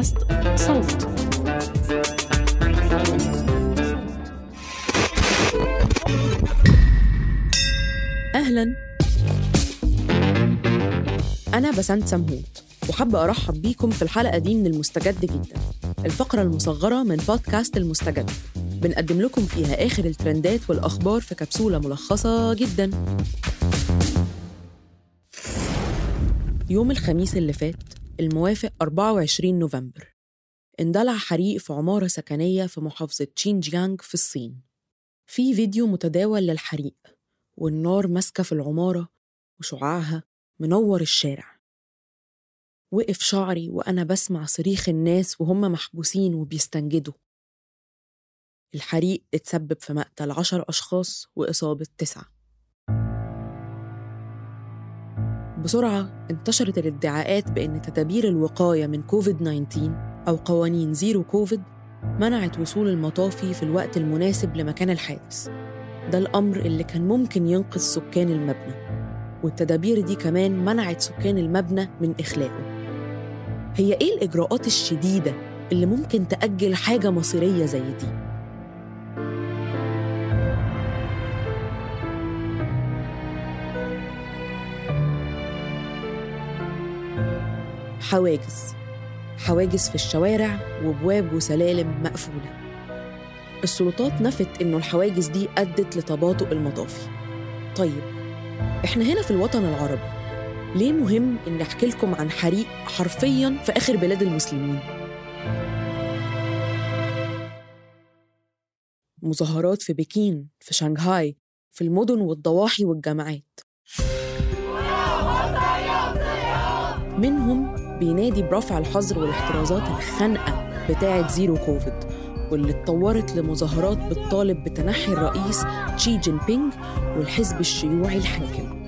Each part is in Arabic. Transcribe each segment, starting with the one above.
بودكاست صوت. أهلا. أنا بسنت سمهوت وحابة أرحب بيكم في الحلقة دي من المستجد جدا الفقرة المصغرة من بودكاست المستجد. بنقدم لكم فيها آخر الترندات والأخبار في كبسولة ملخصة جدا. يوم الخميس اللي فات الموافق 24 نوفمبر. اندلع حريق في عمارة سكنية في محافظة تشينجيانغ في الصين. في فيديو متداول للحريق والنار ماسكة في العمارة وشعاعها منور الشارع. وقف شعري وأنا بسمع صريخ الناس وهم محبوسين وبيستنجدوا. الحريق اتسبب في مقتل عشر أشخاص وإصابة تسعة. بسرعة انتشرت الادعاءات بأن تدابير الوقاية من كوفيد 19 أو قوانين zero COVID منعت وصول المطافي في الوقت المناسب لمكان الحادث ده الأمر اللي كان ممكن ينقذ سكان المبنى والتدابير دي كمان منعت سكان المبنى من إخلائه هي إيه الإجراءات الشديدة اللي ممكن تأجل حاجة مصيرية زي دي؟ حواجز. حواجز في الشوارع وبواب وسلالم مقفولة. السلطات نفت إنه الحواجز دي أدت لتباطؤ المطافي. طيب إحنا هنا في الوطن العربي. ليه مهم إن أحكي لكم عن حريق حرفياً في آخر بلاد المسلمين؟ مظاهرات في بكين في شنغهاي في المدن والضواحي والجامعات. منهم بينادي برفع الحظر والاحترازات الخانقة بتاعة zero COVID واللي اتطورت لمظاهرات بتطالب بتنحي الرئيس شي جين بينج والحزب الشيوعي الحاكم.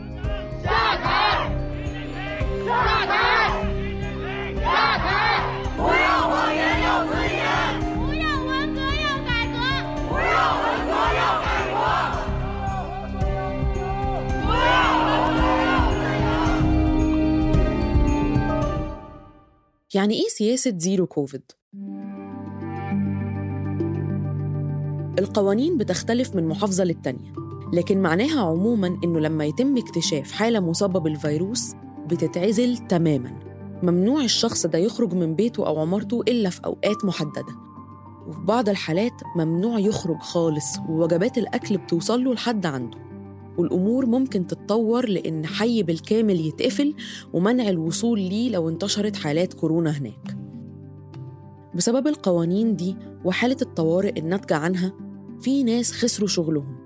يعني إيه سياسة زيرو كوفيد؟ القوانين بتختلف من محافظة للتانية لكن معناها عموماً إنه لما يتم اكتشاف حالة مصابة بالفيروس بتتعزل تماماً. ممنوع الشخص ده يخرج من بيته أو عمارته إلا في أوقات محددة. وفي بعض الحالات ممنوع يخرج خالص ووجبات الأكل بتوصل له لحد عنده. والأمور ممكن تتطور لأن حي بالكامل يتقفل ومنع الوصول ليه لو انتشرت حالات كورونا هناك. بسبب القوانين دي وحالة الطوارئ الناتجة عنها في ناس خسروا شغلهم.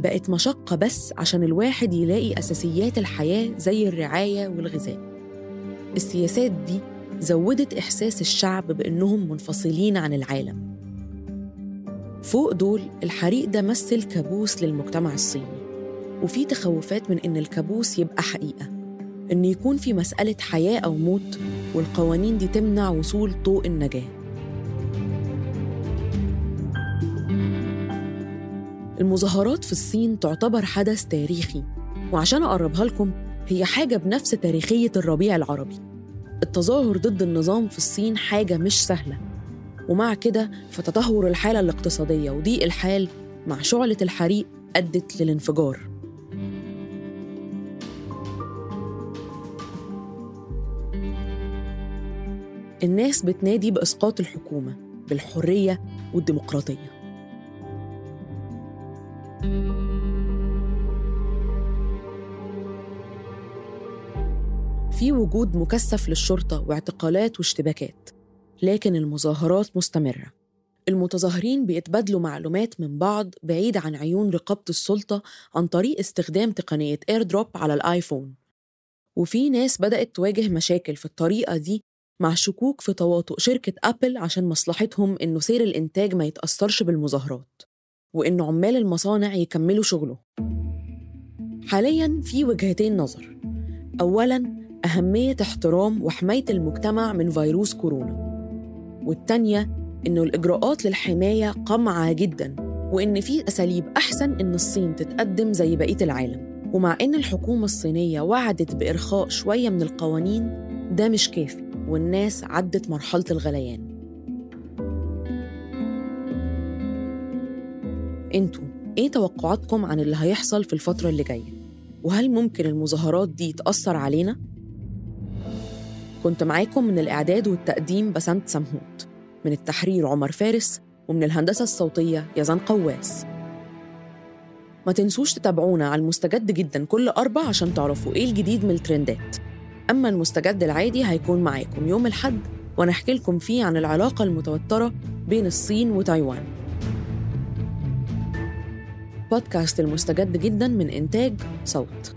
بقت مشقة بس عشان الواحد يلاقي أساسيات الحياة زي الرعاية والغذاء. السياسات دي زودت إحساس الشعب بأنهم منفصلين عن العالم. فوق دول الحريق ده مثل كابوس للمجتمع الصيني. وفي تخوفات من إن الكابوس يبقى حقيقة. إن يكون في مسألة حياة أو موت والقوانين دي تمنع وصول طوق النجاة. المظاهرات في الصين تعتبر حدث تاريخي وعشان أقربها لكم هي حاجة بنفس تاريخية الربيع العربي. التظاهر ضد النظام في الصين حاجة مش سهلة. ومع كده فتدهور الحالة الاقتصادية وضيق الحال مع شعلة الحريق أدت للانفجار. الناس بتنادي بإسقاط الحكومة بالحرية والديمقراطية. في وجود مكثف للشرطة واعتقالات واشتباكات لكن المظاهرات مستمرة. المتظاهرين بيتبادلوا معلومات من بعض بعيد عن عيون رقابة السلطة عن طريق استخدام تقنية AirDrop على الآيفون. وفي ناس بدأت تواجه مشاكل في الطريقة دي مع شكوك في تواطؤ شركة أبل عشان مصلحتهم إنه سير الإنتاج ما يتأثرش بالمظاهرات وإن عمال المصانع يكملوا شغلهم. حالياً في وجهتين نظر. أولاً أهمية احترام وحماية المجتمع من فيروس كورونا. والتانية إنه الإجراءات للحماية قمعة جداً وإن في أساليب أحسن إن الصين تتقدم زي بقية العالم. ومع إن الحكومة الصينية وعدت بإرخاء شوية من القوانين ده مش كافي. والناس عدت مرحلة الغليان أنتوا إيه توقعاتكم عن اللي هيحصل في الفترة اللي جاية؟ وهل ممكن المظاهرات دي تأثر علينا؟ كنت معاكم من الإعداد والتقديم بسنت سمهوت من التحرير عمر فارس ومن الهندسة الصوتية يزن قواس ما تنسوش تتابعونا على المستجد جدا كل أربع عشان تعرفوا إيه الجديد من الترندات أما المستجد العادي هيكون معاكم يوم الحد ونحكي لكم فيه عن العلاقة المتوترة بين الصين وتايوان. بودكاست المستجد جدا من إنتاج صوت.